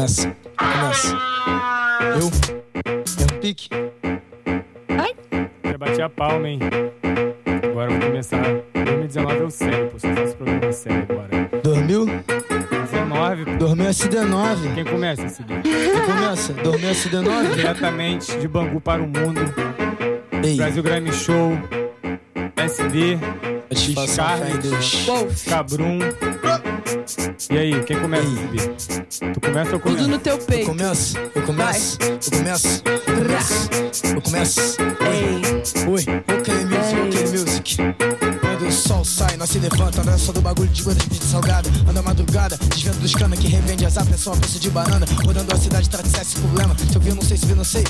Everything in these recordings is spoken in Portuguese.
começa, começa. Eu, eu pique. Já bati a palma, hein? Agora eu vou começar. 2019 eu sei, pô. Só faço programa sério agora. Dormiu? 19, pô. Dormiu SD9. Quem começa esse dia? Quem começa? Dormiu SD9? Diretamente de Bangu para o mundo. Ei, Brasil Grammy Show. SD. satisfação, Deus. Cabrum. E aí, quem começa dia? Tu começa ou eu Tudo no teu Eu peito. começo, eu começo, eu começo, eu começo, eu começo. Ei, Oi, ok music, ok music. Quando o sol sai, nós se levanta, não é só do bagulho de gotas de salgada. Anda madrugada, desvendo dos cana que revende as apes, só uma peça de banana. Rodando a cidade, trata esse problema. Se eu vi, eu não sei, se vi, não sei.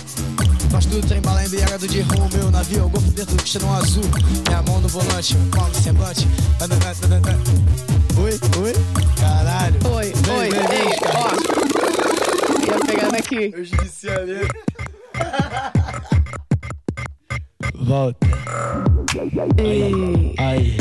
Nós tudo trem bala embriagado de rum, meu navio, é o golfo dentro do cristalão azul. Minha mão no volante, um palmo semblante. Oi, oi, caralho. oi, Vem, oi, vem, ei, ó. Ia pegar daqui. Eu judicialei. Volta. Ei, Ai,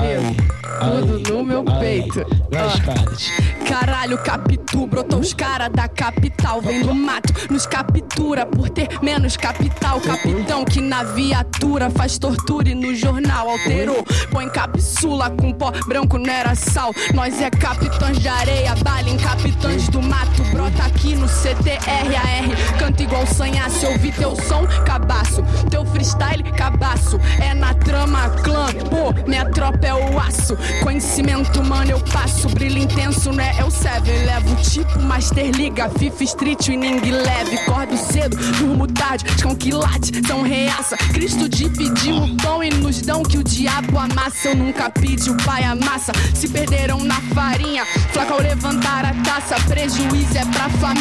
meu, tudo no meu peito. Vai, Ó. Scarlett. Caralho, Capitu, brotou os cara da capital. Vem do mato, nos captura por ter menos capital. Capitão que na viatura faz tortura e no jornal alterou. Põe capsula com pó branco, não era sal. Nós é capitães de areia, bala em capitães do mato. Aqui no CTRAR, canta igual sanhaço. Eu vi teu som, cabaço. Teu freestyle, cabaço. É na trama, clã, pô, minha tropa é o aço. Conhecimento, mano, eu passo. Brilho intenso, né? O Seven. Levo tipo Master Liga, FIFA Street, Winning leve. Cordo cedo, durmo tarde. Esconquilate, são reaça. Cristo dividiu o pão e nos dão que o diabo amassa. Eu nunca pedi, o pai amassa. Se perderam na farinha, flaca ao levantar a taça. Prejuízo é pra família,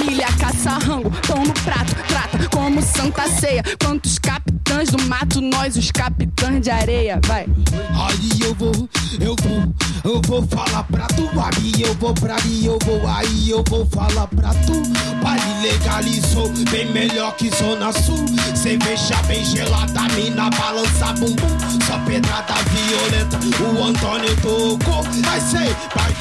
caça rango, pão no prato. Trata como santa ceia. Quantos capitães do mato, nós os capitães de areia. Vai. Aí eu vou, eu vou, eu vou falar pra tu. Aí eu vou pra ali, eu vou, aí eu vou falar pra tu. Vale legalizou, bem melhor que Zona Sul. Cerveja bem gelada, mina balança bumbum. Só pedrada violenta, o Antônio tocou. Vai ser, vai,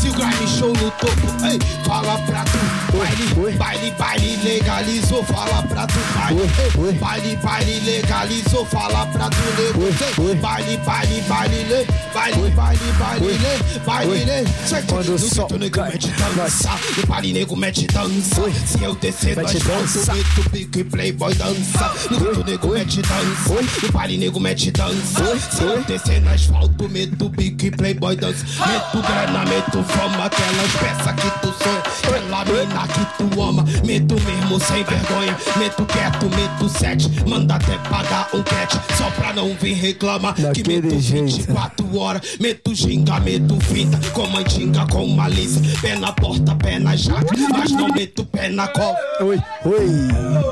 Brasil Grime Show no topo. Ei, fala pra tu. Baile, baile, baile legalizou, fala pra tu. Baile, baile, baile legalizou, fala pra tu. nego. Baile, baile, baile, le, baile, baile, baile, le, baile, le. Certo? Quando o grito, nego mete dança. No baile, nego mete dança. Se eu descer, nós dança. O grito, pique, playboy dança. No grito, nego mete dança. No baile, nego mete dança. Se eu descer, nós volta. Meto pique, playboy dança. Meto grana, meto fama. Aquelas peças que tu sonha. Aquela mina que tu ama. Meto mesmo sem vergonha. Meto quieto, meto sete. Manda até pagar um cat. Só pra não vir reclamar. Que meto jeito. 24 horas. Meto ginga, meto fita. Com mantinga, com malícia. Pé na porta, pé na jaca. Mas não meto pé na cola. Oi, oi.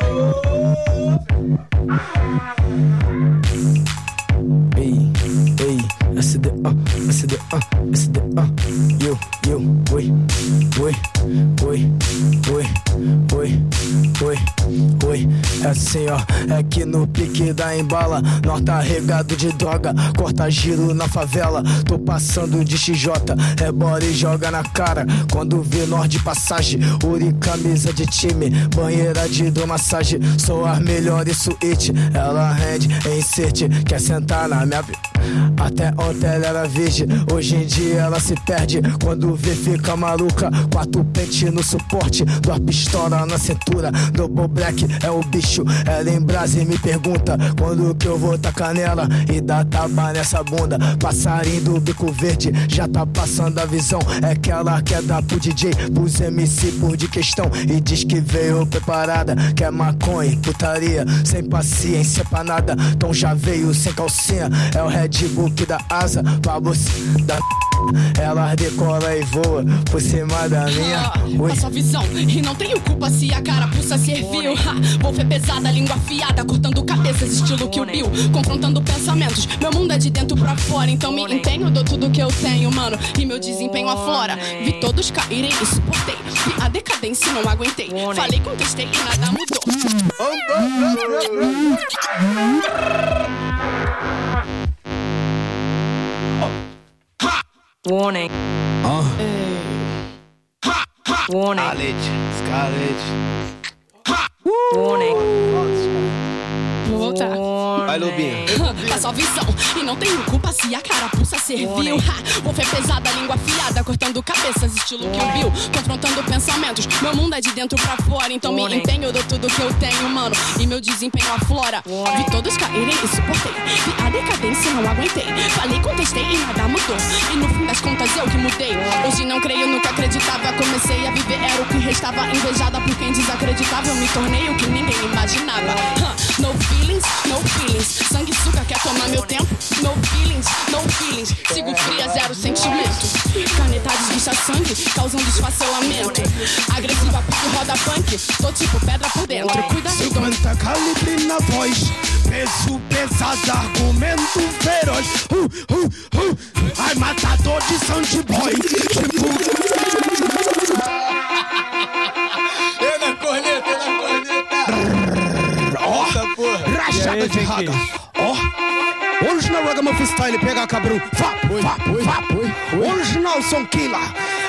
Ah, SD, ah, SD, ah. Eu, eu, oi, oi, oi, oi, oi, oi, oi. É assim, ó, é que no pique da embala, nós tá regado de droga, corta giro na favela, tô passando de XJ, rebola e joga na cara, quando vê nós de passagem, uri camisa de time, banheira de hidromassagem, sou as melhores suíte, ela rende em insert, quer sentar na minha... Até ontem ela virgem, hoje em dia ela se perde, quando vê fica maluca, quatro pente no suporte, duas pistolas na cintura, double black é o bicho, ela em brasa e me pergunta, quando que eu vou tacar nela, e dá taba nessa bunda, passarinho do bico verde, já tá passando a visão, é que ela quer dar pro DJ, pros MC por de questão, e diz que veio preparada, quer maconha, e putaria, sem paciência pra nada, então já veio sem calcinha, é o Red Que dá asa pra você, da ela decola e voa por cima da minha. Oi. Passa a visão e não tenho culpa se a carapuça serviu. Ha, Wolf é pesada, língua afiada, cortando cabeças, estilo Kill Bill, confrontando pensamentos. Meu mundo é de dentro pra fora, então me empenho, dou tudo que eu tenho, mano. E meu desempenho aflora. Vi todos caírem e suportei. Vi a decadência não aguentei. Falei, contestei e nada mudou. Warning. Ha, ha, Warning. Scarlet. Warning. Vou voltar. Vai, Lobinha. Só visão e não tenho culpa se a carapuça serviu. Ha, Wolf é pesada, língua afiada, cortando cabeças, estilo que eu viu, confrontando pensamentos. Meu mundo é de dentro pra fora, então me empenho, dou tudo que eu tenho, mano. E meu desempenho aflora. Vi todos caírem e suportei. Vi a decadência, não aguentei. Falei, contestei e nada mudou. E no fim das contas eu que mudei. Hoje não creio que acreditava. Comecei a viver, era o que restava. Invejada por quem desacreditava. Eu me tornei o que ninguém imaginava. Huh, No feelings, no feelings. Sanguessuga quer tomar meu tempo. No feelings, no feelings. Sigo fria, zero sentimento. Caneta desguicha sangue, causando esfacelamento. Agressiva porque roda punk. Tô tipo pedra por dentro. Cuida 50 calibre na voz, peso pesado, argumento feroz. Uh, uh, uh. Ai, matador de sound boy. Tipo, Eu na corneta, eu na corneta. ó, porra. rachada de raga. Original Ragamuffin Style, pega cabrão. Vap, vap, vap. Original Som Killer.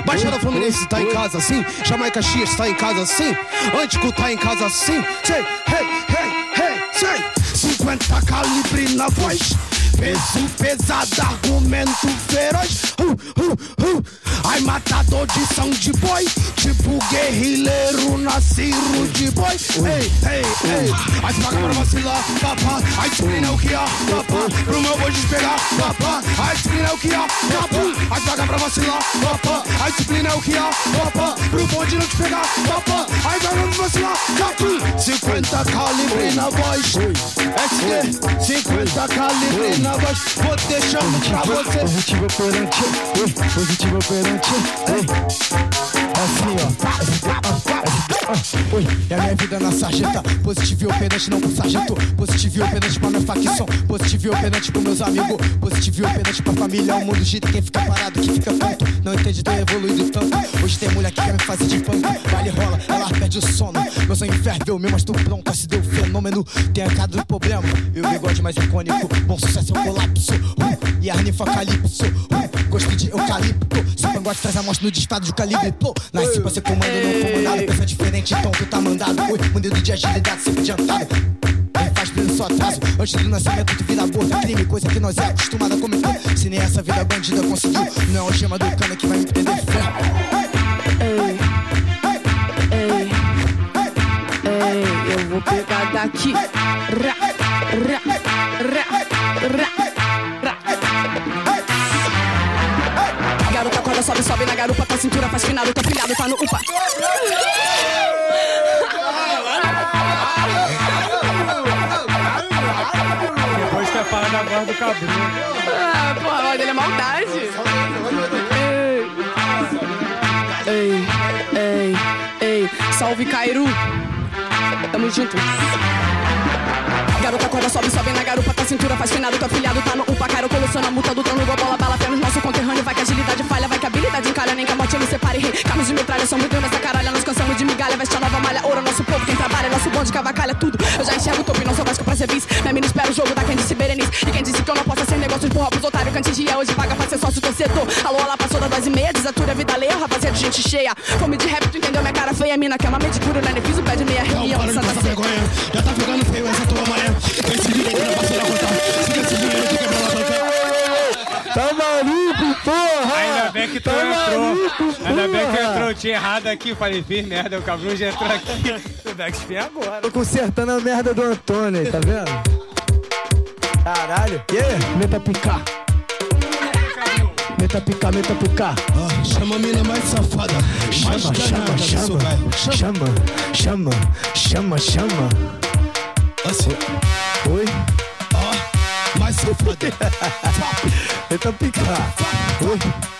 Baixada Fluminense tá em casa assim. Jamaica X tá em casa assim. Antico tá em casa assim. Sei, hey, hey, hey, sei. 50 calibre na voz. Peso pesado, argumento feroz. Uh, uh, uh. Ai, matador de sound boy. Tipo guerrilheiro, nascido de boy. Ei, ei, ei. Ai, se paga pra vacilar, papá. Ai, disciplina é o que há, papá. Pro meu boi despegar, papá. Ai, disciplina é o que há, papá. Ai, se paga pra vacilar, papá. Ai, disciplina é o que há, papá. Pro bonde não te pegar, papá. Ai, vai não vacilar, papá. 50 calibre na voz. SD, 50 calibre na voz. Vou deixando pra você. Positivo operante, positivo operante, oi. Assim, ó. Oi. É a minha vida na sarjeta. Positivo e operante, não pro sargento. Positivo e operante pra minha facção. Positivo e operante pros meus amigos. Positivo e operante pra família. O mundo gira quem fica parado, que fica tonto. Não entende, tô evoluído tanto. Hoje tem mulher que quer me fazer de panco. Vale rola, ela perde o sono. Meu sangue ferve, eu me mostro pronto. Se deu fenômeno, tem a cara do problema. E o bigode mais icônico. Bom sucesso é o colapso. Uh, e a Arnifa Calypso. Uh, gosto de eucalipto. Se o pangote traz a morte no disparo de calibre. Pô, nasci pra ser comando, não comandado. Pensa diferente, então tu tá mandado. Oi, modelo de agilidade sempre adiantado. Quem faz pelo seu atraso. Antes do nascimento tu vira gordo Crime, coisa que nós é acostumado a cometer. Se nem essa vida bandida conseguiu Não é o gema do cana que vai me prender ferro Ei, eu vou pegar daqui. Ra, ra, ra, ra, ra. Sobe, sobe na garupa, tua cintura faz finado, teu filhado tá no upa. Depois que é fala da voz do cabelo. Ah, porra, mas ele é maldade. Ei, ei, ei, salve Cairu. Tamo junto. Garota, corda, sobe, sobe na garupa, tua cintura faz finado, teu filhado tá no upa, caro, coleciona a multa do trono, bola, bala, fé nos nosso conterrâneo, vai que agilidade falha, vai que habilidade encalha, nem que a morte nos separe, rei, carros de metralha, são muito nessa caralha, nós cansamos de migalha, veste a nova malha, ouro, nosso povo, quem trabalha, nosso bonde, cavacalha, tudo, eu já enxergo o topo não sou vasco pra ser vice, minha mina espera o jogo da quem disse Berenice, e quem disse que eu não posso ser negócio de porra pros otários, dia hoje paga pra ser sócio torcedor, alô, olá, passou 10 e meia, desatura, vida alheia, rapaziada, gente cheia, fome de rap, tu entendeu minha cara feia, mina, que é uma medicura, né, fiz o Tinha errado aqui. Falei, fiz merda. O cabrão já entrou aqui. O Dex vem agora. Tô consertando a merda do Antônio, aí, tá vendo? Caralho. Yeah, meta picar. Meta picar, meta picar. Ah, chama a mina mais safada. Mais Chama, chama, chama. bairro. Chama, chama, chama, chama. Assim, Oi? ó, mais safada. Meta picar. Oi?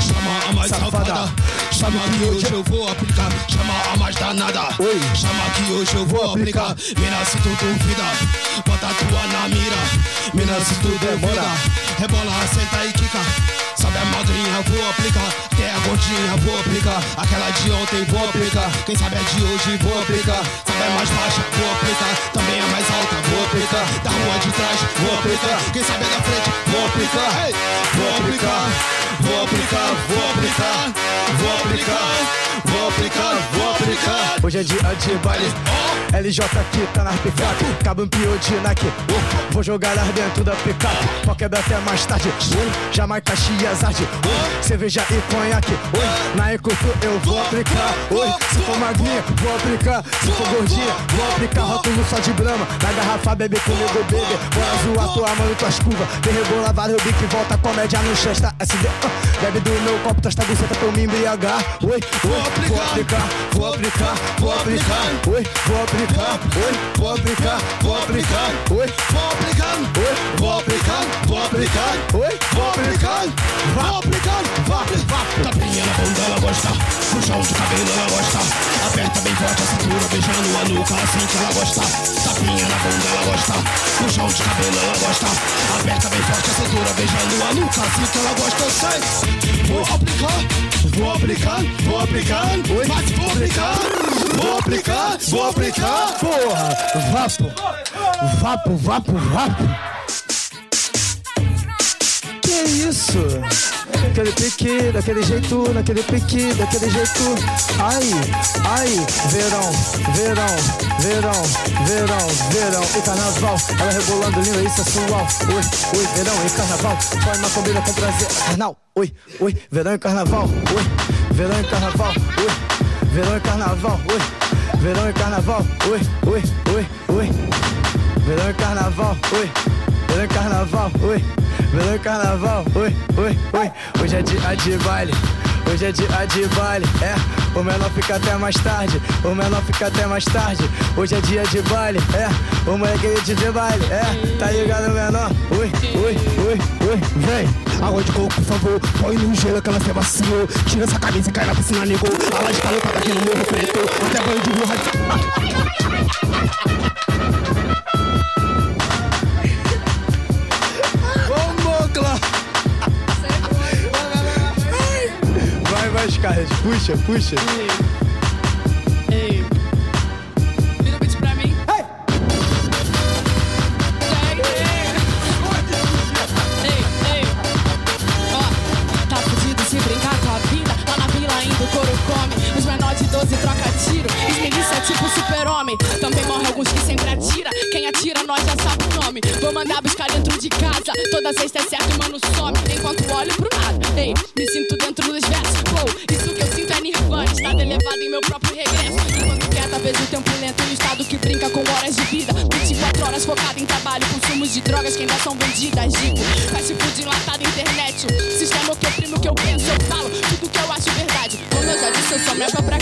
Chama a mais Safada. Chama que hoje eu vou aplicar. Chama a mais danada. Oi. Chama que hoje eu vou aplicar. Mina, se tu duvida, bota a tua na mira. Mina, se tu duvida, rebola, senta e quica. Sabe a magrinha, vou aplicar. Até a gordinha, vou aplicar. Aquela de ontem, vou aplicar. Quem sabe a de hoje, vou aplicar. Sabe a mais baixa, vou aplicar. Também a mais alta, vou aplicar. Da rua de trás, vou aplicar. Quem sabe a da frente, vou aplicar. Hey, vou aplicar. Vou aplicar, vou aplicar, vou aplicar, vou hoje é dia de baile. LJ aqui tá na picape, cabo de Nike. Uh, vou jogar lá dentro da picape, quebrar até mais tarde. Uh, Jamaica, Chiazade, uh, cerveja e conhaque. Na Ecotu eu vou aplicar. Uh, se for magrinha, vou aplicar. Se for gordinha, vou aplicar. Rótulo só de brama, na garrafa bebe comigo, bebê. Bora zoar, tô amando tuas curvas. De rebola, vale o bico, volta comédia no chesta. SD, bebe do meu copo, tosta buceta pra eu me embriagar. Oi, oi, vou aplicar, vou aplicar, vou aplicar. Oi, vou aplicar, oi, vou aplicar, vou aplicar. Oi, Vou aplicando, oi, vou aplicando, vou aplicar. Oi, vou aplicando, vou aplicando, vou aplicando. Tapinha na bunda ela gosta, puxão de cabelo ela gosta. Aperta bem forte a cintura, beijando a nuca assim que ela gosta. Tapinha na bunda ela gosta, puxão de cabelo ela gosta. Aperta bem forte a cintura, beijando a nuca assim que ela gosta. Eu vou aplicar, vou aplicar, vou aplicar, vou aplicar, vou aplicar, vou aplicar. Porra, vapo, vapo, vapo, vapo. Que isso? Aquele pique, daquele jeito, daquele pique, daquele jeito. Ai, ai, verão, verão, verão, verão, verão e carnaval. Ela rebolando linda e sensual. Oi, oi, verão e carnaval. Forma combina com prazer. Carnal, oi, oi, verão e carnaval. Oi, verão e carnaval. Oi, verão e carnaval. Oi, verão e carnaval. Oi, oi, oi, oi. Verão e carnaval, oi. Verão e carnaval, oi. Verão e carnaval, oi, oi, oi. Hoje é dia de baile. Hoje é dia de baile, é. O menor fica até mais tarde. O menor fica até mais tarde. Hoje é dia de baile, é. O moleque é dia de baile, é. Tá ligado, menor? Oi, oi, oi, oi. Vem. Água de coco, por favor, põe no gelo que ela se vacilou. Tira essa camisa e cai na piscina, nego. A laje tá lotada aqui no morro preto. Até banho de burra. Scarlett. Puxa, puxa. Ei. Vira o beat pra mim. Ei, ei. Ei, Ó, tá fudido se brincar com a vida. Lá na vila ainda o couro come. Os menores de 12 troca tiro. Os milícia é tipo super-homem. Também morre alguns que sempre atira. Quem atira, nós já sabe o nome. Vou mandar buscar dentro de casa. Toda sexta é certo, mano, some. Enquanto olho pro nada. Ei, me sinto meu próprio regresso. Enquanto quieta, vejo o tempo lento. Um estado que brinca com horas de vida. 24 horas focado em trabalho. Consumos de drogas que ainda são vendidas. Digo, fast food enlatado, internet. Sistema que oprime o que eu penso. Eu falo tudo que eu acho verdade. Como eu já disse, eu sou pra crença.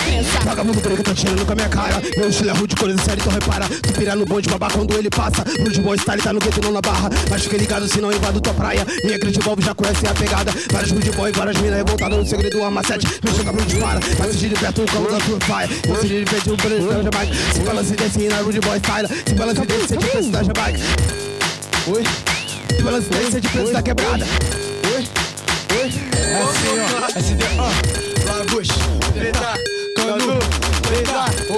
Vagabundo branco tá tirando com a minha cara. Meu estilo é rude, coisa séria, então repara. Tu pira no bonde, babá quando ele passa. Rude boy style tá no gueto, não na barra. Mas fique ligado se não invado tua praia. Minha grande Bob já conhece a pegada. Vários rude boy, várias minas revoltadas no segredo, uma macete. Me chega pro de para. Mas se de perto, o colo da tua pai. Você de perto, o preço da Jamaica. Se balance desse na rude boy style. Se balance desse, de preço da Jamaica. Oi, Se balance desse, de preço da quebrada. oi, oi. É assim, ó. SD, ó. Lagos, treta, canu, treta,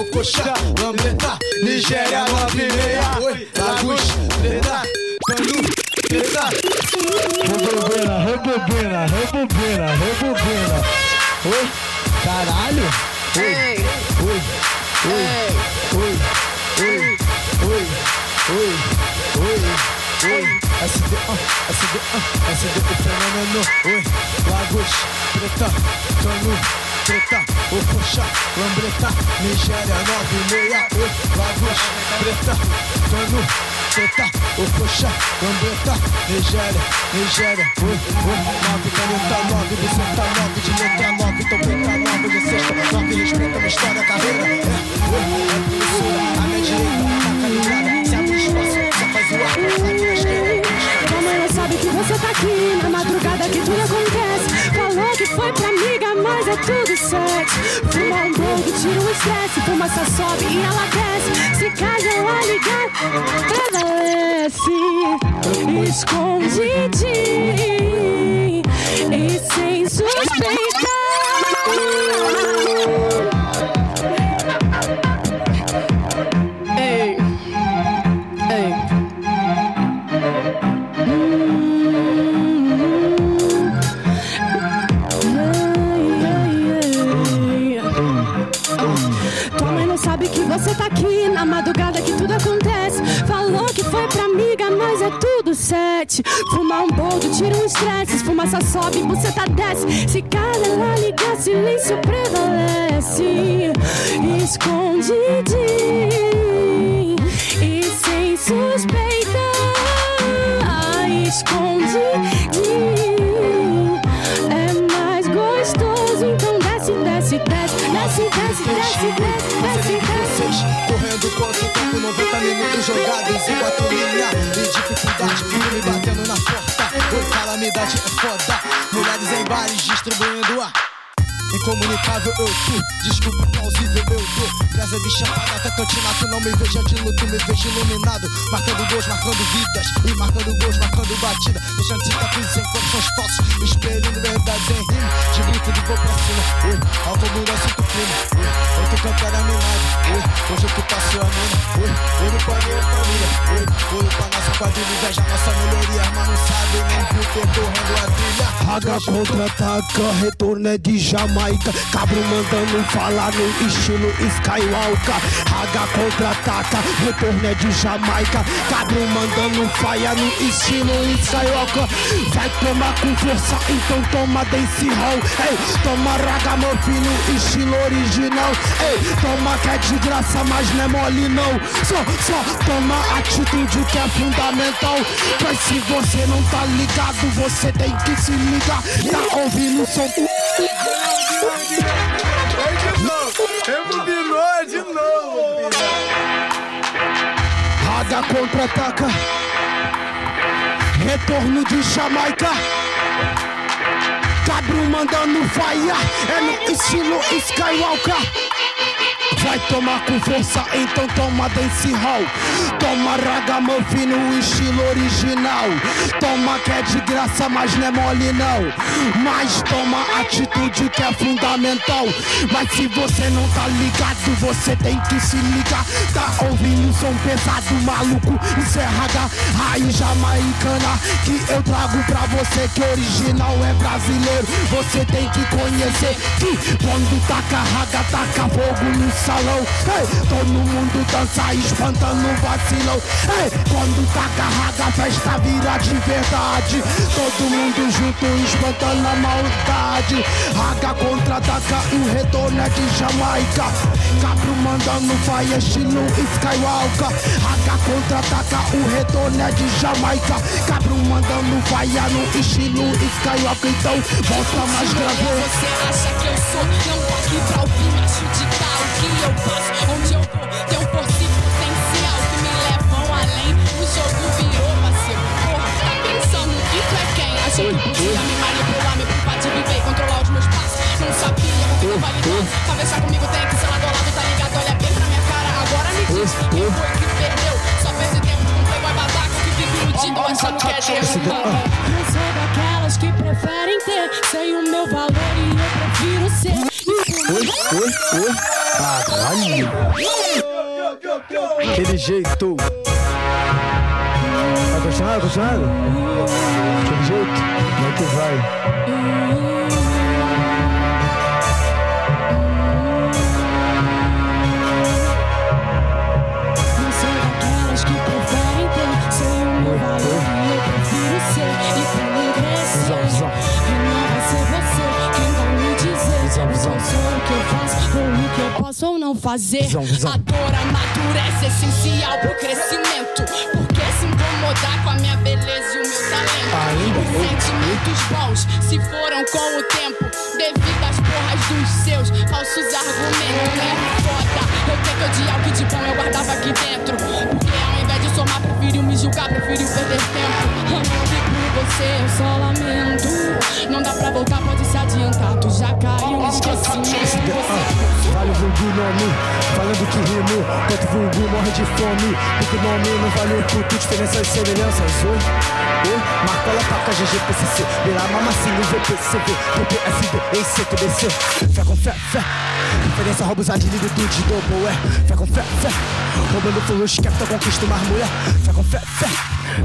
ocoxá, lambreta, Nigéria, nove e meia. Oi, Lagos, treta, canu, treta. Rebobina, rebobina, rebobina, rebobina. Oi, caralho. Oi, oi, oi, oi, oi, oi, oi, oi, oi. SD, ah, SD, ah, SD, o fenômeno. Oi, Lagos, treta, canu, treta, ocoxá, lambreta, Nigéria, nove e meia. Oi, Lagos, treta, canu, treta, ocoxá, lambreta, Nigéria, Nigéria. Oi, oi, nove, caneta nove, buceta nove, de letra nove, então nove, de sexta nove, respeita a história, carreira. É, oi, é é tudo sexo. Fuma um pouco, tira o estresse. Fumaça sobe e ela desce. Se casa ela ligar, prevalece. Escondidinho e sem suspeitar. Sete. Fumar um boldo, tira um estresse. Fumaça sobe, buceta desce. Se cada liga, silêncio prevalece. Escondidinho e sem suspeita. Escondidinho é mais gostoso. Então desce, desce, desce. Desce, desce, desce, desce, desce, desce. Vocês correndo quanto tempo, 90 minutos jogados em quatro linhas. E dificuldade, me batendo na porta. Oi, calamidade é foda. Mulheres em bares distribuindo a. Incomunicável eu tu, desculpa plausível eu dou Casa chapada, cantina, tu não me veja de luto, me vejo iluminado Marcando gols, marcando vidas E marcando gols, marcando batida Deixando cicatrizes em corpos falsos quadrilha Inveja nossa melhoria, mas não sabe nem viu percorrendo a trilha Raga contra-ataca, retorno é de Jamaica. Cabro mandando falar no estilo Skywalker. Raga contra-ataca, retorno é de Jamaica. Cabro mandando faia no estilo Skywalker. Vai tomar com força, então toma dance hall. Ei, toma ragamuffin no estilo original. Ei, toma que é de graça, mas não é mole não. Só, só toma atitude que é fundamental. Pois se você não tá ligado, você tem que se ligar. Tá ouvindo o som? Rebobinou de novo. Raga contra-ataca. Retorno de Jamaica. Cabro mandando faia. É no estilo Skywalker. Vai tomar com força, então toma dance hall. Toma ragamuffin no estilo original. Toma que é de graça, mas não é mole não. Mas toma atitude que é fundamental. Mas se você não tá ligado, você tem que se ligar. Tá ouvindo som pesado, maluco? Isso é raiz jamaicana. Que eu trago pra você que original é brasileiro. Você tem que conhecer que quando taca raga, taca fogo no salão. Ei, todo mundo dança espantando vacilão. Ei, quando taca raga, festa vira de verdade. Todo mundo junto espantando a maldade. Raga contra-ataca, o retorno é de Jamaica. Cabro mandando faia, estilo Skywalker. Raga contra-ataca, o retorno é de Jamaica. Cabro mandando faia no estilo Skywalker. Então, volta mais grave. Você acha que eu sou? Não tô aqui pra ouvir, mas judicar o que eu faço. Onde eu vou, tenho força e potencial que me levam além. O jogo virou parceiro. Porra, tá pensando que tu é quem? Achou que podia me manipular, Não sabia. Pra comigo tem que ser lado a lado, tá ligado? Olha bem pra minha cara, agora me diz quem foi que perdeu. Só perde tempo com um babaca que vive iludido, achando que é Deus. Eu sou daquelas que preferem ter. Sei o meu valor e eu prefiro ser. Oi, oi, oi. Caralho. Aquele jeito. Vai continuar, vai continuar? Aquele jeito. Como é que vai? Visão, sou o que eu faço ou o que eu posso ou não fazer. Visão, visão. A dor amadurece, essencial pro crescimento. Porque se incomodar com a minha beleza e o meu talento. Ainda? Os sentimentos bons se foram com o tempo. Devido às porras dos seus falsos argumentos. É foda. Eu tenho que odiar o que de bom eu guardava aqui dentro. Porque ao invés de somar, preferiu me julgar, preferiu perder tempo. Você, eu só lamento. Não dá pra voltar, pode se adiantar. Tu já caiu no esquecimento. Você Vale o vulgo nome, falando que rimo. Quanto vulgo morre de fome Porque o nome não vale o culto. Diferenças e semelhanças, oi, oi. Marcola, paca, GGPCC Vira mamacinho, VPCV PPSD, em CTBC Fé com fé, fé Diferença, rouba do de double, é Fé com fé, fé Roubando fluxo, capta, conquista mais mulher Fé com fé, fé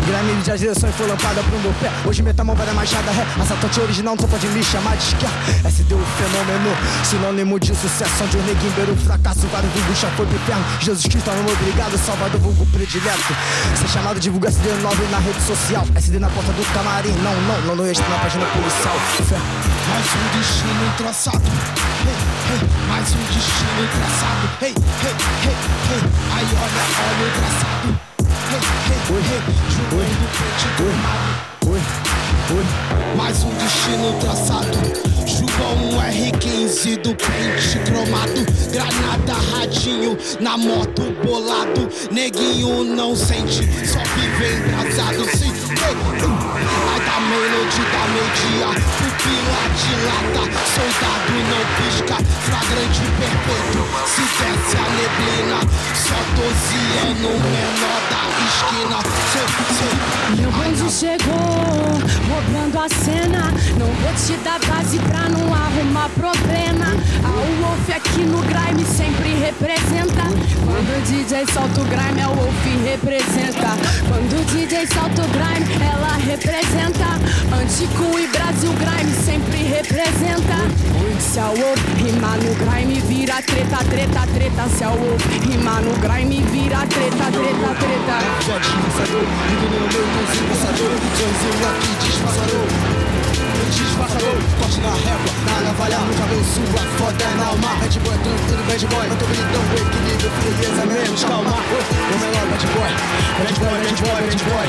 Grande de direção e foi lampada pro meu pé Hoje meta mão vai dar machada ré Assaltante original, não pode me chamar de esquerda SD o fenômeno Sinônimo de sucesso Onde o neguinho primeiro fracasso, vários vulgos já foi pro inferno. Jesus Cristo, não obrigado, salvador vulgo predileto. Ser chamado, divulga SD9 na rede social. SD na porta do camarim, não, não, não, não extra na página policial. Fé. Mais um destino traçado. Hey, hey, mais um destino traçado. Hey, hey, hey, hey. Aí olha, olha o traçado. Hey, hey, hey. Jogando pente tomado. Oi, oi. Mais um destino traçado. Jubão R15 do pente cromado. Granada, radinho na moto bolado. Neguinho não sente, só vive engraçado. Sim, hey, uh. Ai da melody da media, pupila dilata. Soldado não pisca, flagrante perfeito. Se desce a neblina, só 12 anos menor da esquina. Cê, cê. Meu bonde chegou, roubando a cena. Não vou te dar base pra não arrumar problema. A Wolf aqui no grime sempre representa. Quando o DJ solta o grime, a Wolf representa. Quando o DJ solta o grime, ela representa. Antico e Brasil grime sempre representa. Se a Wolf rimar no grime, vira treta, treta, treta. Se a Wolf rimar no grime, vira treta, treta, treta. Disfarçador, corte na régua, na navalha, sua foda é na alma. Bad boy, tranquilo, bad boy, tô equilíbrio, frieza, menos calma. O melhor bad boy, bad boy, bad boy, bad boy.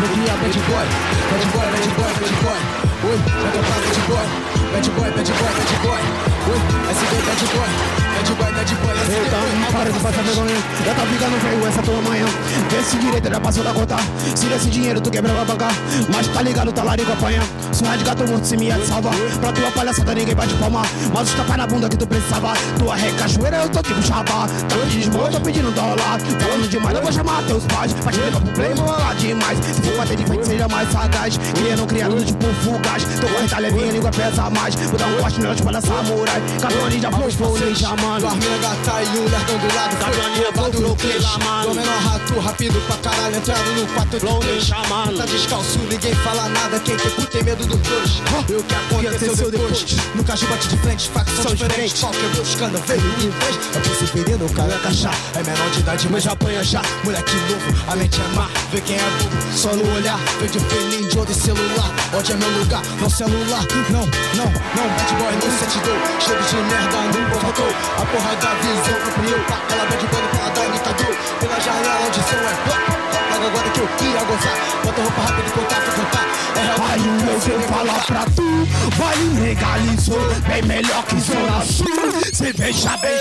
Meu guia, bad boy, bad boy, bad boy, bad boy. Oi, vai tocar bad boy, bad boy, bad boy, bad boy. Oi, SD bad boy, bad boy, bad boy, Eita, para de passar vergonha. Já tá ficando feio essa tua manhã. Vê se direito já passou da conta. Se desse dinheiro tu quebra a bancar. Mas tá ligado, tá larico apanha. Sou de gato morto se me ia te salvar. Pra tua palhaçada ninguém bate palma. Mas os tapas na bunda que tu precisava. Tua recachoeira eu tô tipo chapa. Tá de esmola, tô pedindo dólar. Falando demais, eu vou chamar teus pais. Pra te levar pro play, vou rolar demais. Se for bater de frente, seja mais sagaz. Criando criado tipo fugaz. Tô com a retalha minha língua pesa mais. Vou dar um corte nela, tipo da samurai. Cabelo ninja, flow, flow, ninja, mano. Dormina gata e o lerdão do lado Foi levado no clichê Do menor rato, rápido pra caralho Entrando no quarto de três. Tá descalço, ninguém fala nada. Quem tem cu tem medo dos dois. E o que aconteceu depois? No caju bate de frente, facção diferente. Pau quebrou os cana, veio em vez É perseverando, o cara cachá É menor de idade, mas já apanha já. Moleque novo, a mente é má. Vê quem é bobo, só no olhar. Vê de felinho de de celular. Onde é meu lugar, não celular. Não, não, não, bad boy, não sente dor Cheio de merda, não voltou A porra da visão ampliou Ela bad boy no paladar, imitador Pela janela onde som é pop Logo agora que eu ia gozar. Bota roupa rápida e contato, cantar É real Aí eu vou falar pra tu, vale legalizou, bem melhor que Zona Sul. Cerveja bem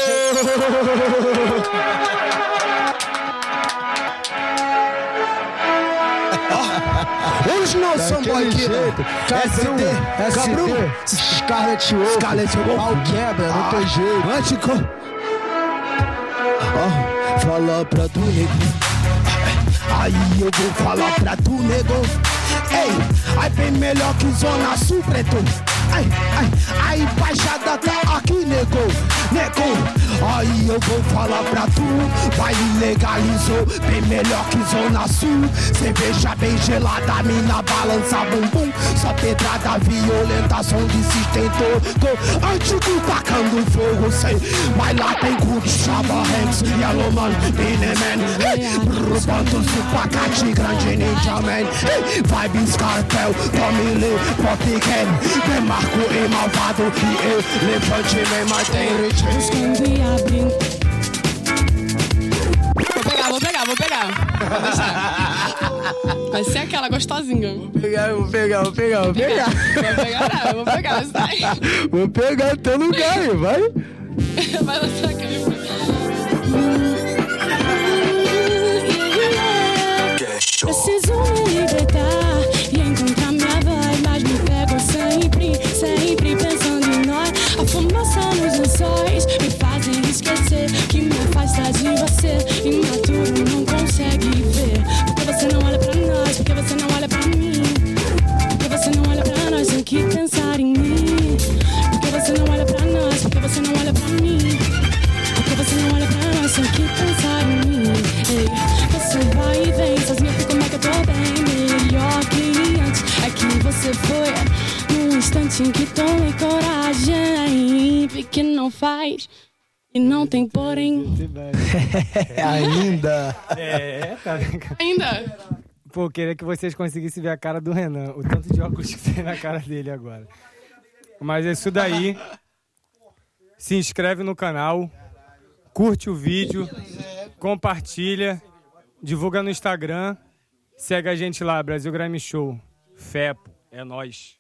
Os não são boy killer. SD, Cabrum, Scarlet Wolf. Scarlet Wolf. Pau quebra, não tem jeito. Antico. Ó, fala pra tu, nego. Aí eu vou falar pra tu, nego. Ei, aí bem melhor que Zona Sul, preto. Ai, ai, aí baixada tá aqui, nego. Nego, aí eu vou falar pra tu. Vai legalizou, bem melhor que Zona Sul. Cerveja bem gelada, mina balança bumbum. Só pedrada violenta, som de sistema Tô antigo tacando fogo, sei. Mas lá tem Good, Chaba, Hanks, Yellow Man, Bineman. Brr, bando supacate, grande ninja man. Hey, vibe Scarpel, Tommy Lee, Pop Ken. Marco e malvado, e eu levante tem ritmo. Buscando e abrindo. Vou pegar, vou pegar, vou pegar. Vou deixar. Vai ser aquela gostosinha. Vou pegar, vou pegar, vou pegar, vou pegar. Vou pegar, não, vou pegar, mas vai. Vou pegar teu lugar vai. Vai lançar aquele. Preciso me você não olha pra mim. Porque você não olha pra nós, tem que pensar em mim. Ei, você vai e vem, sozinha fica como é que eu tô bem. Melhor que antes, é que você foi num instante em que tomei coragem. Vi que não faz E não tem porém. Ainda. É, tá? Ainda. Pô, queria que vocês conseguissem ver a cara do Renan. O tanto de óculos que tem na cara dele agora. Mas é isso daí. Se inscreve no canal. Curte o vídeo. Compartilha. Divulga no Instagram. Segue a gente lá, Brasil Grime Show. FEPO. É nóis.